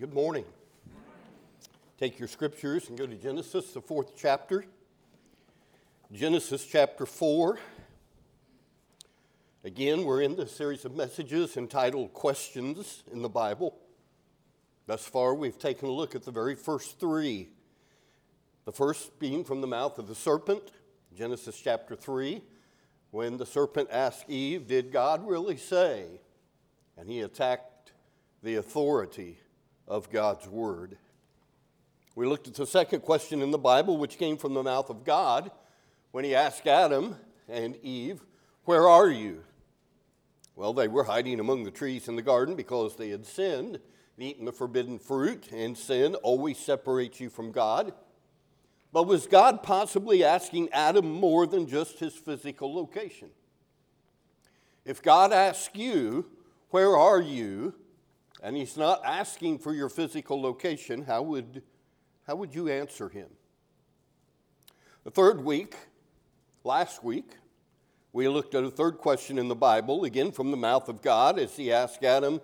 Good morning. Take your scriptures and go to Genesis, the fourth chapter. Genesis chapter 4. Again, we're in the series of messages entitled Questions in the Bible. Thus far, we've taken a look at the very first three. The first being from the mouth of the serpent, Genesis chapter 3, when the serpent asked Eve, Did God really say? And he attacked the authority of God's word. We looked at the second question in the Bible, which came from the mouth of God when he asked Adam and Eve, Where are you? Well, they were hiding among the trees in the garden because they had sinned and eaten the forbidden fruit, and sin always separates you from God. But was God possibly asking Adam more than just his physical location? If God asks you, Where are you? And he's not asking for your physical location, how would, how would you answer him? The third week, last week, we looked at a third question in the Bible, again from the mouth of God, as he asked Adam,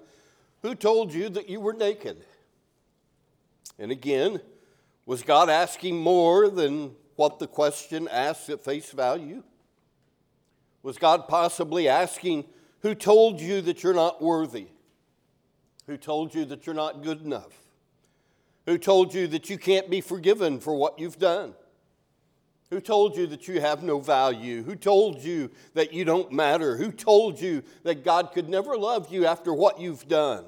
Who told you that you were naked? And again, was God asking more than what the question asks at face value? Was God possibly asking, Who told you that you're not worthy? Who told you that you're not good enough? Who told you that you can't be forgiven for what you've done? Who told you that you have no value? Who told you that you don't matter? Who told you that God could never love you after what you've done?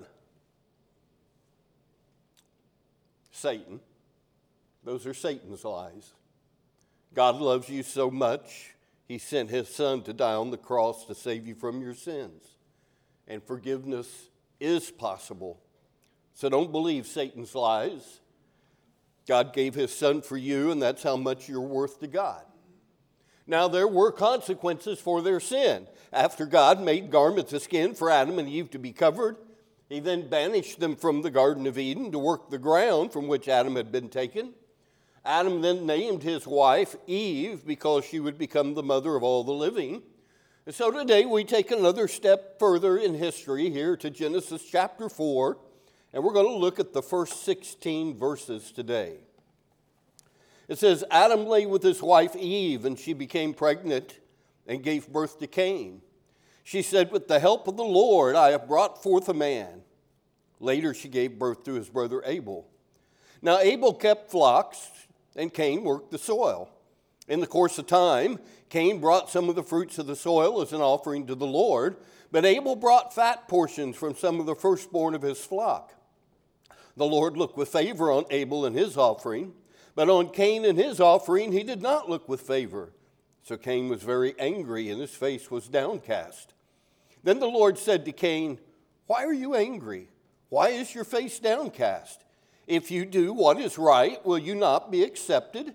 Satan. Those are Satan's lies. God loves you so much, he sent his son to die on the cross to save you from your sins. And forgiveness is possible. So don't believe Satan's lies. God gave his son for you, and that's how much you're worth to God. Now, there were consequences for their sin. After God made garments of skin for Adam and Eve to be covered, he then banished them from the Garden of Eden to work the ground from which Adam had been taken. Adam then named his wife Eve because she would become the mother of all the living. And so today we take another step further in history here to Genesis chapter 4, and we're going to look at the first 16 verses today. It says, Adam lay with his wife Eve, and she became pregnant and gave birth to Cain. She said, With the help of the Lord, I have brought forth a man. Later, she gave birth to his brother Abel. Now, Abel kept flocks, and Cain worked the soil. In the course of time, Cain brought some of the fruits of the soil as an offering to the Lord, but Abel brought fat portions from some of the firstborn of his flock. The Lord looked with favor on Abel and his offering, but on Cain and his offering he did not look with favor. So Cain was very angry, and his face was downcast. Then the Lord said to Cain, Why are you angry? Why is your face downcast? If you do what is right, will you not be accepted?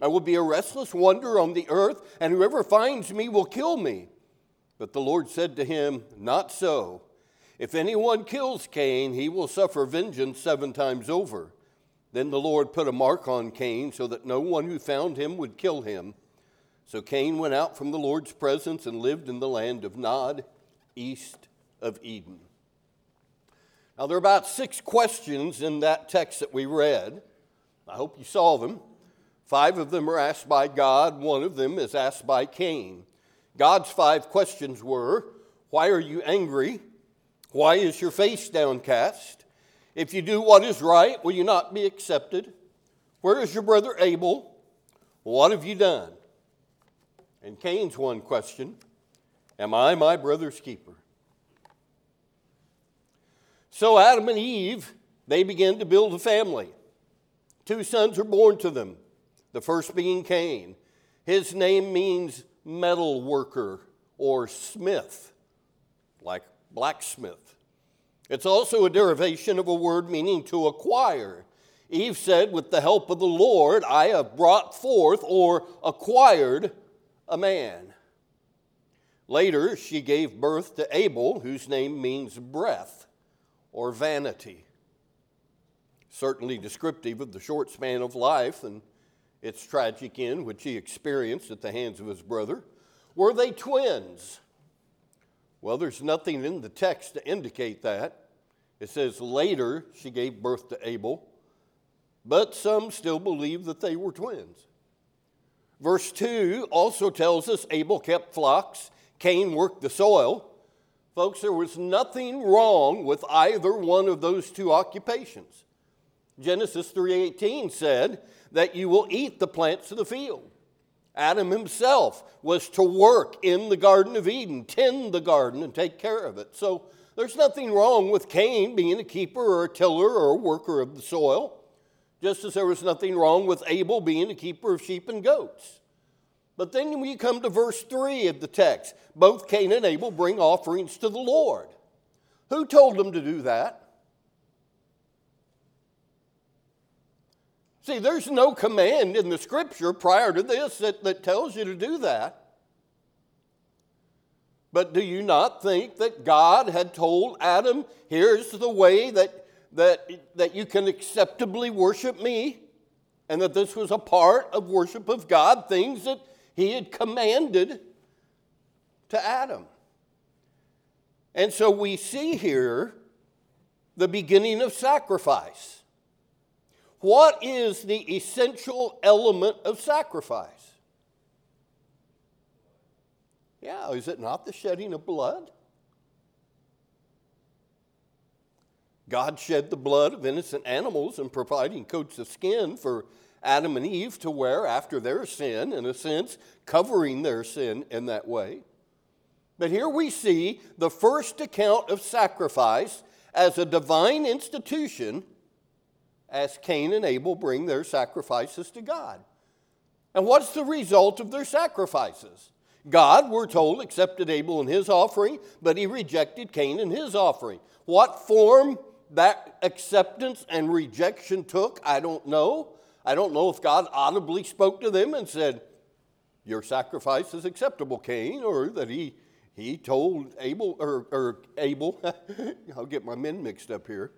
I will be a restless wanderer on the earth, and whoever finds me will kill me. But the Lord said to him, Not so. If anyone kills Cain, he will suffer vengeance seven times over. Then the Lord put a mark on Cain so that no one who found him would kill him. So Cain went out from the Lord's presence and lived in the land of Nod, east of Eden. Now, there are about six questions in that text that we read. I hope you saw them. Five of them are asked by God, one of them is asked by Cain. God's five questions were Why are you angry? Why is your face downcast? If you do what is right, will you not be accepted? Where is your brother Abel? What have you done? And Cain's one question Am I my brother's keeper? So Adam and Eve, they began to build a family. Two sons are born to them, the first being Cain. His name means metal worker or smith, like blacksmith. It's also a derivation of a word meaning to acquire. Eve said, With the help of the Lord, I have brought forth or acquired a man. Later, she gave birth to Abel, whose name means breath or vanity. Certainly descriptive of the short span of life and its tragic end, which he experienced at the hands of his brother. Were they twins? Well, there's nothing in the text to indicate that. It says later she gave birth to Abel, but some still believe that they were twins. Verse 2 also tells us Abel kept flocks, Cain worked the soil. Folks, there was nothing wrong with either one of those two occupations. Genesis 3:18 said that you will eat the plants of the field. Adam himself was to work in the Garden of Eden, tend the garden, and take care of it. So there's nothing wrong with Cain being a keeper or a tiller or a worker of the soil, just as there was nothing wrong with Abel being a keeper of sheep and goats. But then when you come to verse 3 of the text, both Cain and Abel bring offerings to the Lord. Who told them to do that? See, there's no command in the scripture prior to this that, that tells you to do that. But do you not think that God had told Adam, here's the way that, that, that you can acceptably worship me? And that this was a part of worship of God, things that he had commanded to Adam. And so we see here the beginning of sacrifice. What is the essential element of sacrifice? Yeah, is it not the shedding of blood? God shed the blood of innocent animals in providing coats of skin for Adam and Eve to wear after their sin, in a sense, covering their sin in that way. But here we see the first account of sacrifice as a divine institution as Cain and Abel bring their sacrifices to God. And what's the result of their sacrifices? God, we're told, accepted Abel and his offering, but he rejected Cain and his offering. What form that acceptance and rejection took, I don't know. I don't know if God audibly spoke to them and said, Your sacrifice is acceptable, Cain, or that he, he told Abel, or, or Abel, I'll get my men mixed up here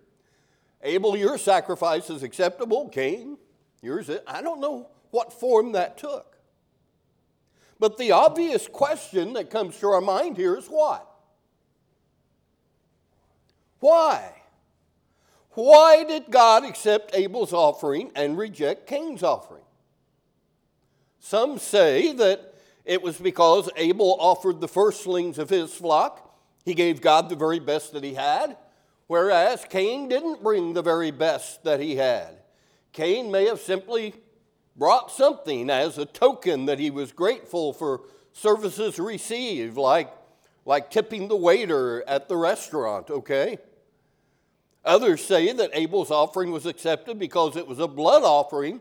Abel, your sacrifice is acceptable. Cain, yours is. I don't know what form that took. But the obvious question that comes to our mind here is what? Why? Why did God accept Abel's offering and reject Cain's offering? Some say that it was because Abel offered the firstlings of his flock. He gave God the very best that he had whereas Cain didn't bring the very best that he had. Cain may have simply brought something as a token that he was grateful for services received, like, like tipping the waiter at the restaurant, okay? Others say that Abel's offering was accepted because it was a blood offering,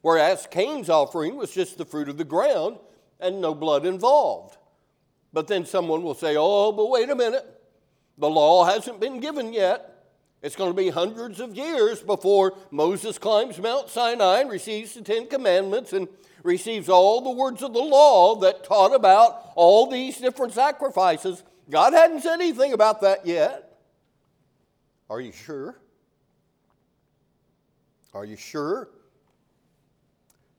whereas Cain's offering was just the fruit of the ground and no blood involved. But then someone will say, oh, but wait a minute. The law hasn't been given yet. It's going to be hundreds of years before Moses climbs Mount Sinai and receives the Ten Commandments and receives all the words of the law that taught about all these different sacrifices. God hadn't said anything about that yet. Are you sure? Are you sure?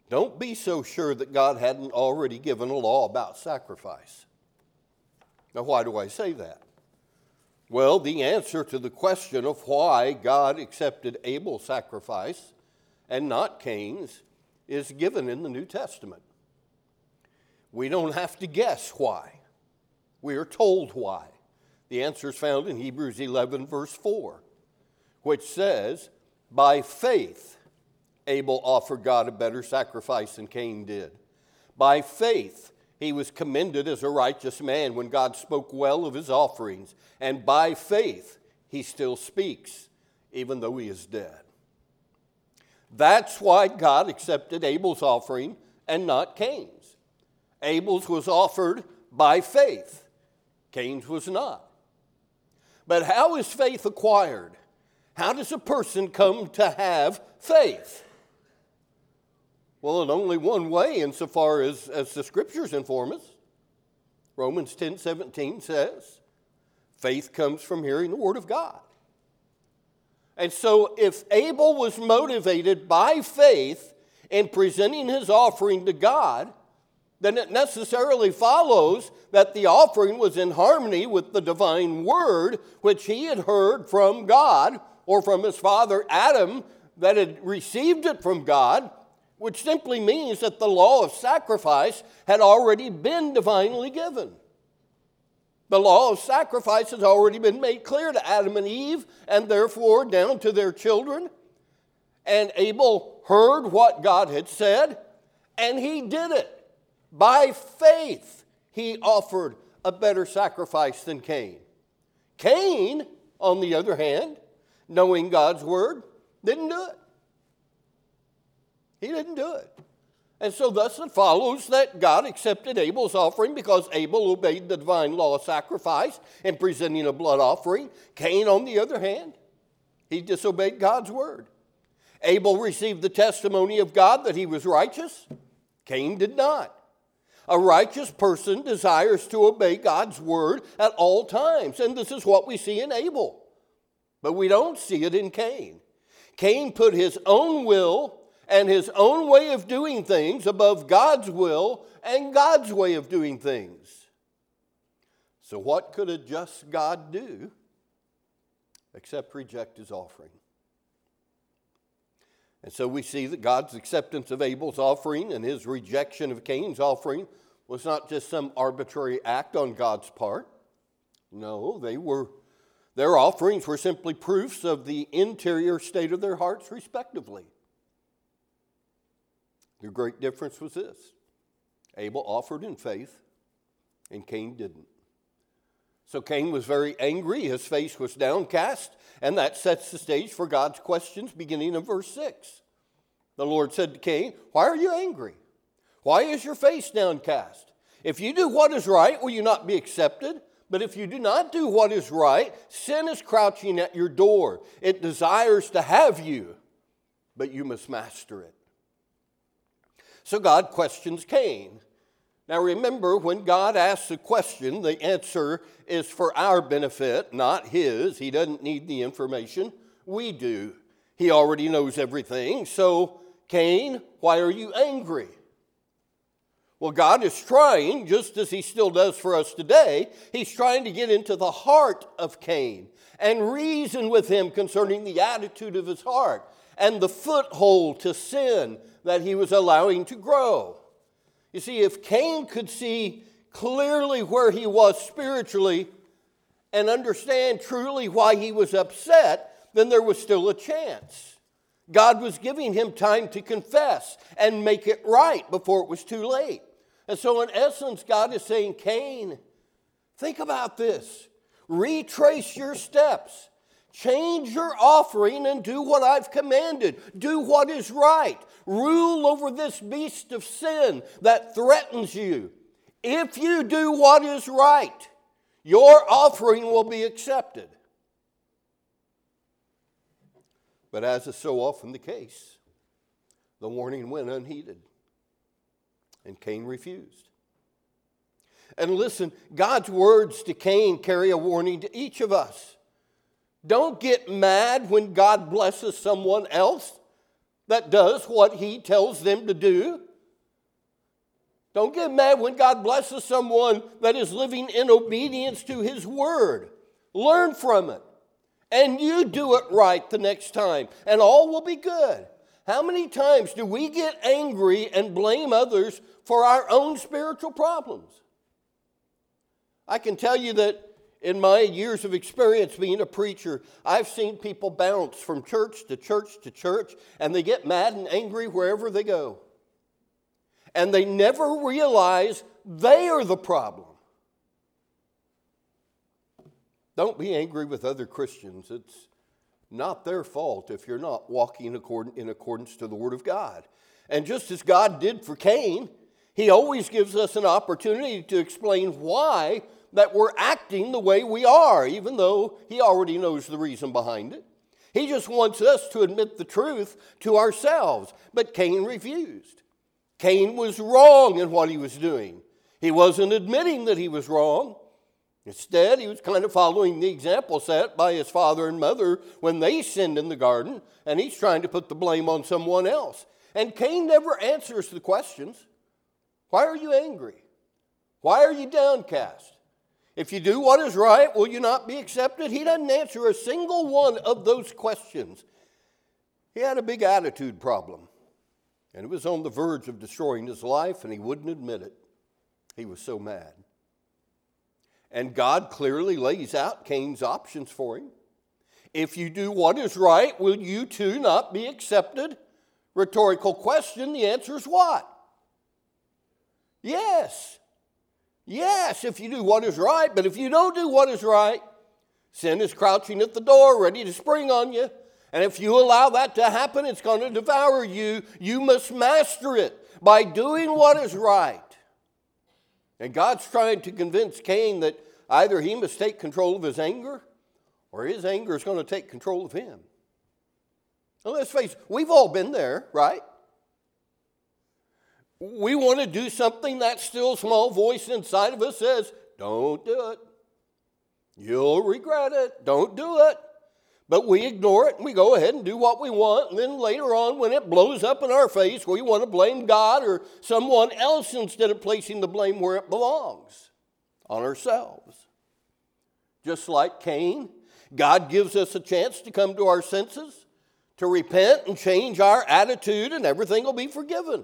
Don't be so sure that God hadn't already given a law about sacrifice. Now, why do I say that? Well, the answer to the question of why God accepted Abel's sacrifice and not Cain's is given in the New Testament. We don't have to guess why. We are told why. The answer is found in Hebrews 11, verse 4, which says, By faith, Abel offered God a better sacrifice than Cain did. By faith, he was commended as a righteous man when God spoke well of his offerings. And by faith, he still speaks, even though he is dead. That's why God accepted Abel's offering and not Cain's. Abel's was offered by faith, Cain's was not. But how is faith acquired? How does a person come to have faith? Well, in only one way, insofar as, as the scriptures inform us. Romans 10 17 says, faith comes from hearing the word of God. And so, if Abel was motivated by faith in presenting his offering to God, then it necessarily follows that the offering was in harmony with the divine word which he had heard from God or from his father Adam that had received it from God, which simply means that the law of sacrifice had already been divinely given. The law of sacrifice has already been made clear to Adam and Eve, and therefore down to their children. And Abel heard what God had said, and he did it. By faith, he offered a better sacrifice than Cain. Cain, on the other hand, knowing God's word, didn't do it. He didn't do it. And so, thus, it follows that God accepted Abel's offering because Abel obeyed the divine law of sacrifice in presenting a blood offering. Cain, on the other hand, he disobeyed God's word. Abel received the testimony of God that he was righteous, Cain did not. A righteous person desires to obey God's word at all times, and this is what we see in Abel. But we don't see it in Cain. Cain put his own will and his own way of doing things above God's will and God's way of doing things. So, what could a just God do except reject his offering? And so we see that God's acceptance of Abel's offering and his rejection of Cain's offering was not just some arbitrary act on God's part. No, they were their offerings were simply proofs of the interior state of their hearts respectively. The great difference was this. Abel offered in faith and Cain didn't. So Cain was very angry, his face was downcast, and that sets the stage for God's questions beginning in verse 6. The Lord said to Cain, Why are you angry? Why is your face downcast? If you do what is right, will you not be accepted? But if you do not do what is right, sin is crouching at your door. It desires to have you, but you must master it. So God questions Cain. Now remember, when God asks a question, the answer is for our benefit, not his. He doesn't need the information. We do. He already knows everything. So, Cain, why are you angry? Well, God is trying, just as He still does for us today, He's trying to get into the heart of Cain and reason with him concerning the attitude of his heart and the foothold to sin that he was allowing to grow. You see, if Cain could see clearly where he was spiritually and understand truly why he was upset, then there was still a chance. God was giving him time to confess and make it right before it was too late. And so, in essence, God is saying, Cain, think about this. Retrace your steps. Change your offering and do what I've commanded. Do what is right. Rule over this beast of sin that threatens you. If you do what is right, your offering will be accepted. But as is so often the case, the warning went unheeded, and Cain refused. And listen, God's words to Cain carry a warning to each of us. Don't get mad when God blesses someone else that does what he tells them to do. Don't get mad when God blesses someone that is living in obedience to his word. Learn from it. And you do it right the next time, and all will be good. How many times do we get angry and blame others for our own spiritual problems? I can tell you that in my years of experience being a preacher, I've seen people bounce from church to church to church, and they get mad and angry wherever they go. and they never realize they are the problem. Don't be angry with other Christians. It's not their fault if you're not walking in accordance to the Word of God. And just as God did for Cain, He always gives us an opportunity to explain why that we're acting the way we are, even though He already knows the reason behind it. He just wants us to admit the truth to ourselves. But Cain refused. Cain was wrong in what he was doing. He wasn't admitting that he was wrong. Instead, he was kind of following the example set by his father and mother when they sinned in the garden, and he's trying to put the blame on someone else. And Cain never answers the questions Why are you angry? Why are you downcast? If you do what is right, will you not be accepted? He doesn't answer a single one of those questions. He had a big attitude problem, and it was on the verge of destroying his life, and he wouldn't admit it. He was so mad. And God clearly lays out Cain's options for him. If you do what is right, will you too not be accepted? Rhetorical question. The answer is what? Yes. Yes, if you do what is right. But if you don't do what is right, sin is crouching at the door, ready to spring on you. And if you allow that to happen, it's going to devour you. You must master it by doing what is right. And God's trying to convince Cain that either he must take control of his anger or his anger is going to take control of him. Now, let's face it, we've all been there, right? We want to do something that still small voice inside of us says, don't do it. You'll regret it. Don't do it. But we ignore it and we go ahead and do what we want. And then later on, when it blows up in our face, we want to blame God or someone else instead of placing the blame where it belongs on ourselves. Just like Cain, God gives us a chance to come to our senses, to repent and change our attitude, and everything will be forgiven.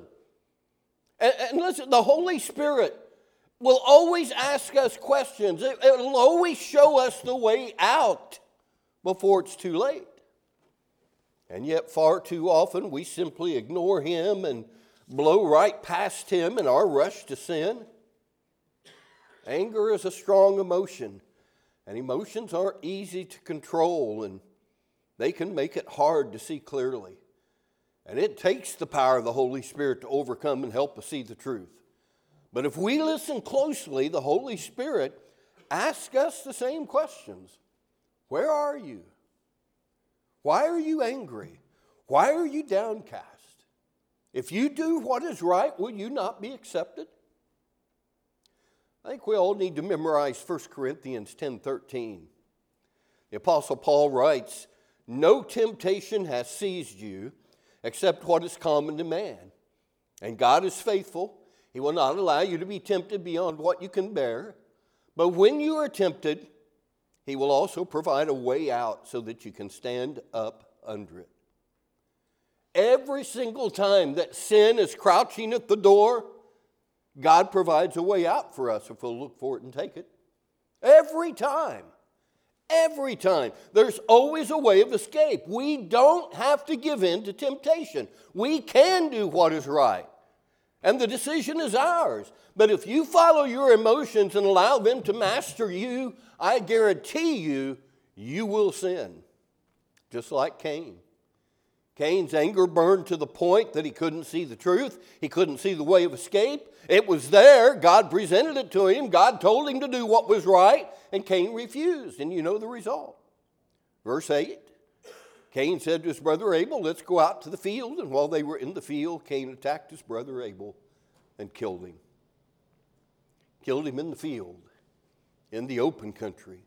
And, and listen, the Holy Spirit will always ask us questions, it, it'll always show us the way out before it's too late. And yet, far too often, we simply ignore him and blow right past him in our rush to sin. Anger is a strong emotion, and emotions aren't easy to control, and they can make it hard to see clearly. And it takes the power of the Holy Spirit to overcome and help us see the truth. But if we listen closely, the Holy Spirit asks us the same questions where are you? Why are you angry? Why are you downcast? If you do what is right, will you not be accepted? I think we all need to memorize 1 Corinthians 10:13. The apostle Paul writes, "No temptation has seized you except what is common to man. And God is faithful. He will not allow you to be tempted beyond what you can bear. But when you are tempted, he will also provide a way out so that you can stand up under it. Every single time that sin is crouching at the door, God provides a way out for us if we'll look for it and take it. Every time. Every time. There's always a way of escape. We don't have to give in to temptation. We can do what is right. And the decision is ours. But if you follow your emotions and allow them to master you, I guarantee you, you will sin. Just like Cain. Cain's anger burned to the point that he couldn't see the truth. He couldn't see the way of escape. It was there. God presented it to him. God told him to do what was right, and Cain refused. And you know the result. Verse 8 Cain said to his brother Abel, Let's go out to the field. And while they were in the field, Cain attacked his brother Abel and killed him. Killed him in the field, in the open country.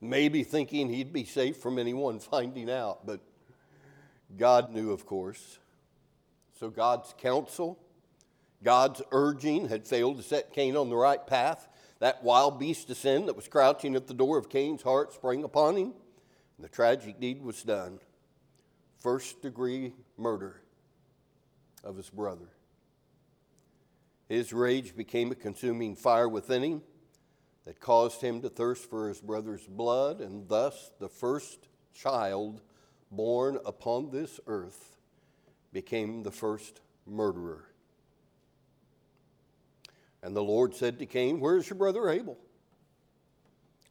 Maybe thinking he'd be safe from anyone finding out, but God knew, of course. So God's counsel, God's urging had failed to set Cain on the right path. That wild beast of sin that was crouching at the door of Cain's heart sprang upon him, and the tragic deed was done. First degree murder of his brother. His rage became a consuming fire within him that caused him to thirst for his brother's blood, and thus the first child born upon this earth became the first murderer. And the Lord said to Cain, Where's your brother Abel?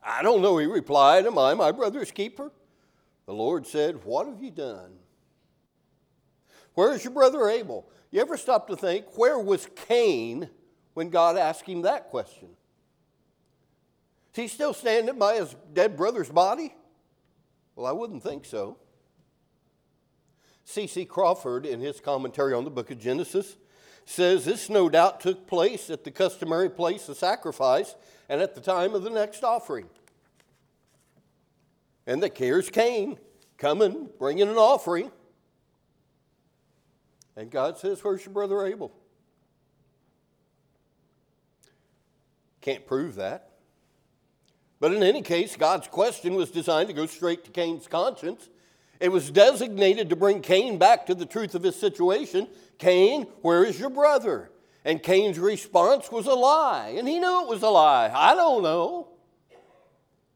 I don't know, he replied. Am I my brother's keeper? The Lord said, What have you done? Where's your brother Abel? You ever stop to think, where was Cain when God asked him that question? Is he still standing by his dead brother's body? Well, I wouldn't think so. C.C. Crawford, in his commentary on the book of Genesis, says this no doubt took place at the customary place of sacrifice and at the time of the next offering. And the cares Cain coming, bringing an offering. And God says, Where's your brother Abel? Can't prove that. But in any case, God's question was designed to go straight to Cain's conscience. It was designated to bring Cain back to the truth of his situation. Cain, where is your brother? And Cain's response was a lie. And he knew it was a lie. I don't know.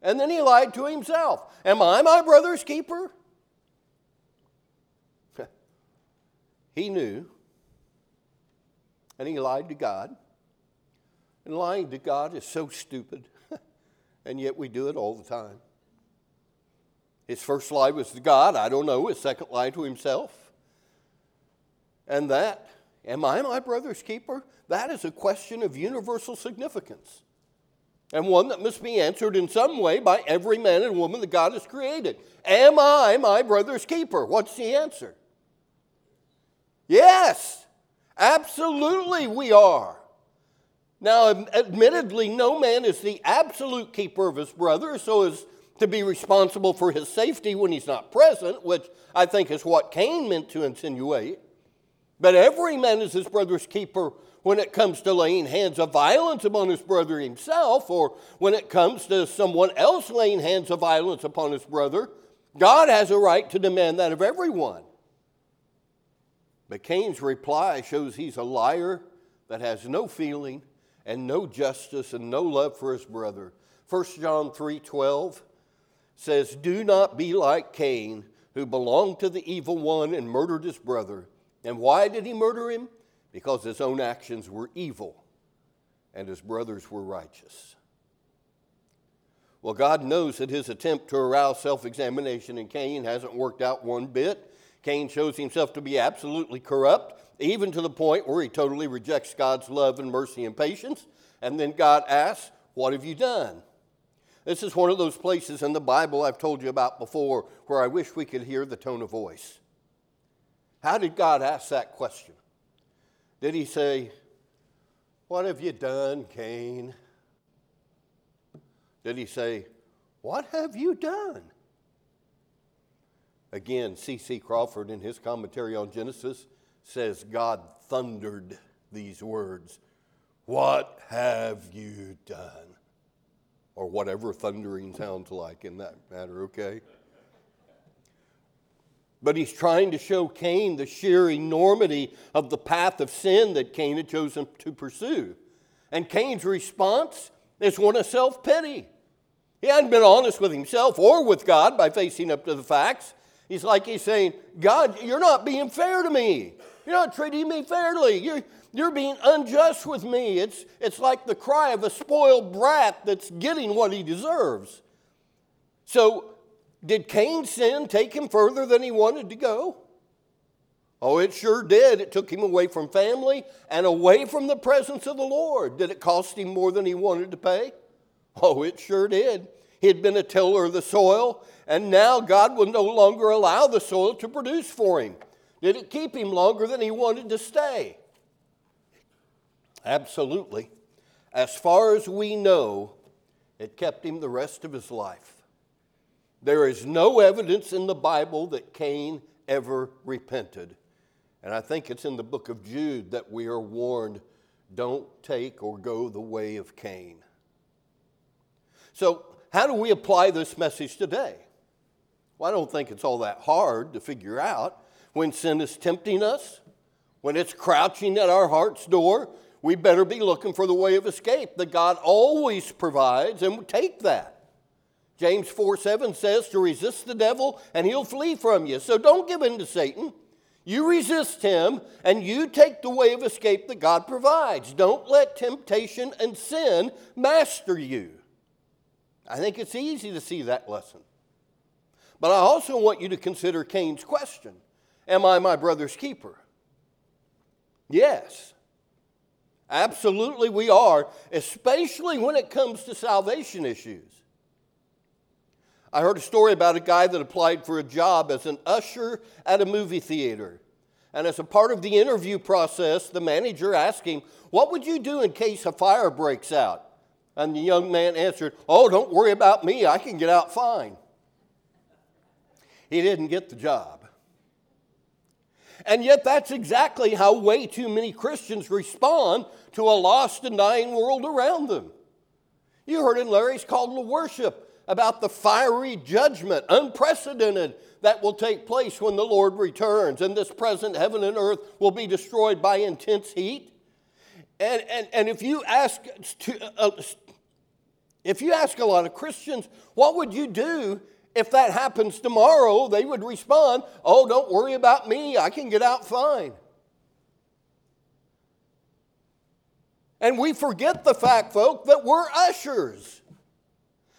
And then he lied to himself. Am I my brother's keeper? he knew. And he lied to God. And lying to God is so stupid. and yet we do it all the time. His first lie was to God. I don't know. His second lie to himself. And that, am I my brother's keeper? That is a question of universal significance and one that must be answered in some way by every man and woman that God has created. Am I my brother's keeper? What's the answer? Yes, absolutely we are. Now, admittedly, no man is the absolute keeper of his brother, so as to be responsible for his safety when he's not present, which I think is what Cain meant to insinuate. But every man is his brother's keeper when it comes to laying hands of violence upon his brother himself, or when it comes to someone else laying hands of violence upon his brother. God has a right to demand that of everyone. But Cain's reply shows he's a liar that has no feeling and no justice and no love for his brother. 1 John 3:12 says, "Do not be like Cain, who belonged to the evil one and murdered his brother." And why did he murder him? Because his own actions were evil and his brothers were righteous. Well, God knows that his attempt to arouse self examination in Cain hasn't worked out one bit. Cain shows himself to be absolutely corrupt, even to the point where he totally rejects God's love and mercy and patience. And then God asks, What have you done? This is one of those places in the Bible I've told you about before where I wish we could hear the tone of voice. How did God ask that question? Did he say, What have you done, Cain? Did he say, What have you done? Again, C.C. Crawford, in his commentary on Genesis, says God thundered these words What have you done? Or whatever thundering sounds like in that matter, okay? But he's trying to show Cain the sheer enormity of the path of sin that Cain had chosen to pursue. And Cain's response is one of self pity. He hadn't been honest with himself or with God by facing up to the facts. He's like he's saying, God, you're not being fair to me. You're not treating me fairly. You're, you're being unjust with me. It's, it's like the cry of a spoiled brat that's getting what he deserves. So did Cain's sin take him further than he wanted to go? Oh, it sure did. It took him away from family and away from the presence of the Lord. Did it cost him more than he wanted to pay? Oh, it sure did. He had been a tiller of the soil, and now God would no longer allow the soil to produce for him. Did it keep him longer than he wanted to stay? Absolutely. As far as we know, it kept him the rest of his life. There is no evidence in the Bible that Cain ever repented. And I think it's in the book of Jude that we are warned don't take or go the way of Cain. So, how do we apply this message today? Well, I don't think it's all that hard to figure out. When sin is tempting us, when it's crouching at our heart's door, we better be looking for the way of escape that God always provides and take that. James 4 7 says to resist the devil and he'll flee from you. So don't give in to Satan. You resist him and you take the way of escape that God provides. Don't let temptation and sin master you. I think it's easy to see that lesson. But I also want you to consider Cain's question Am I my brother's keeper? Yes. Absolutely, we are, especially when it comes to salvation issues. I heard a story about a guy that applied for a job as an usher at a movie theater. And as a part of the interview process, the manager asked him, What would you do in case a fire breaks out? And the young man answered, Oh, don't worry about me, I can get out fine. He didn't get the job. And yet, that's exactly how way too many Christians respond to a lost and dying world around them. You heard in Larry's call to worship about the fiery judgment, unprecedented, that will take place when the Lord returns, and this present heaven and earth will be destroyed by intense heat. And, and, and if you ask to, uh, if you ask a lot of Christians, what would you do if that happens tomorrow? They would respond, Oh, don't worry about me, I can get out fine. And we forget the fact, folk, that we're ushers.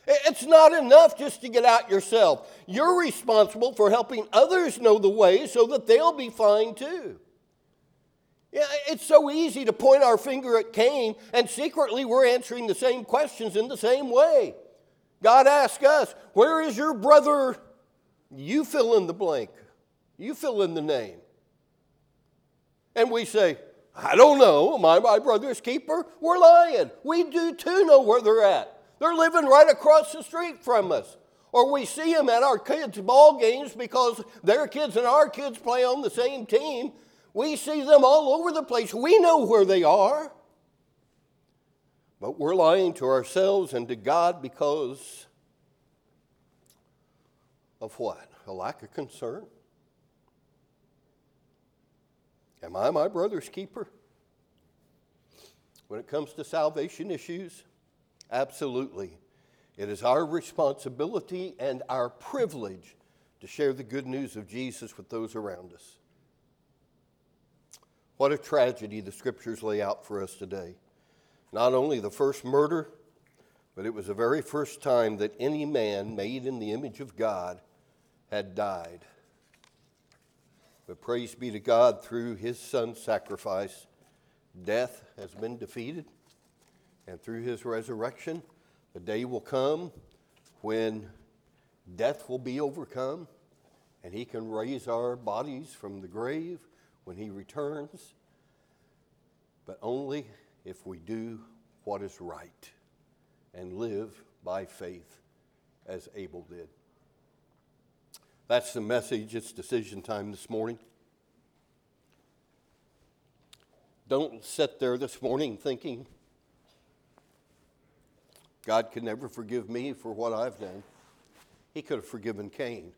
It's not enough just to get out yourself. You're responsible for helping others know the way so that they'll be fine too. Yeah, it's so easy to point our finger at Cain, and secretly we're answering the same questions in the same way. God asks us, Where is your brother? You fill in the blank, you fill in the name. And we say, I don't know. My brother's keeper? We're lying. We do too know where they're at. They're living right across the street from us. Or we see them at our kids' ball games because their kids and our kids play on the same team. We see them all over the place. We know where they are. But we're lying to ourselves and to God because of what? A lack of concern? Am I my brother's keeper? When it comes to salvation issues, Absolutely. It is our responsibility and our privilege to share the good news of Jesus with those around us. What a tragedy the scriptures lay out for us today. Not only the first murder, but it was the very first time that any man made in the image of God had died. But praise be to God, through his son's sacrifice, death has been defeated and through his resurrection, the day will come when death will be overcome and he can raise our bodies from the grave when he returns, but only if we do what is right and live by faith as Abel did. That's the message. It's decision time this morning. Don't sit there this morning thinking, God can never forgive me for what I've done. He could have forgiven Cain.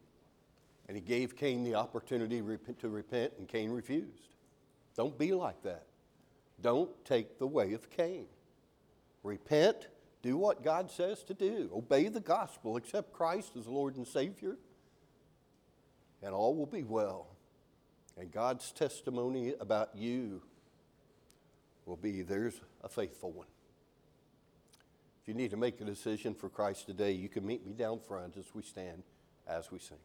And he gave Cain the opportunity to repent, and Cain refused. Don't be like that. Don't take the way of Cain. Repent, do what God says to do, obey the gospel, accept Christ as Lord and Savior, and all will be well. And God's testimony about you will be there's a faithful one If you need to make a decision for Christ today, you can meet me down front as we stand, as we sing.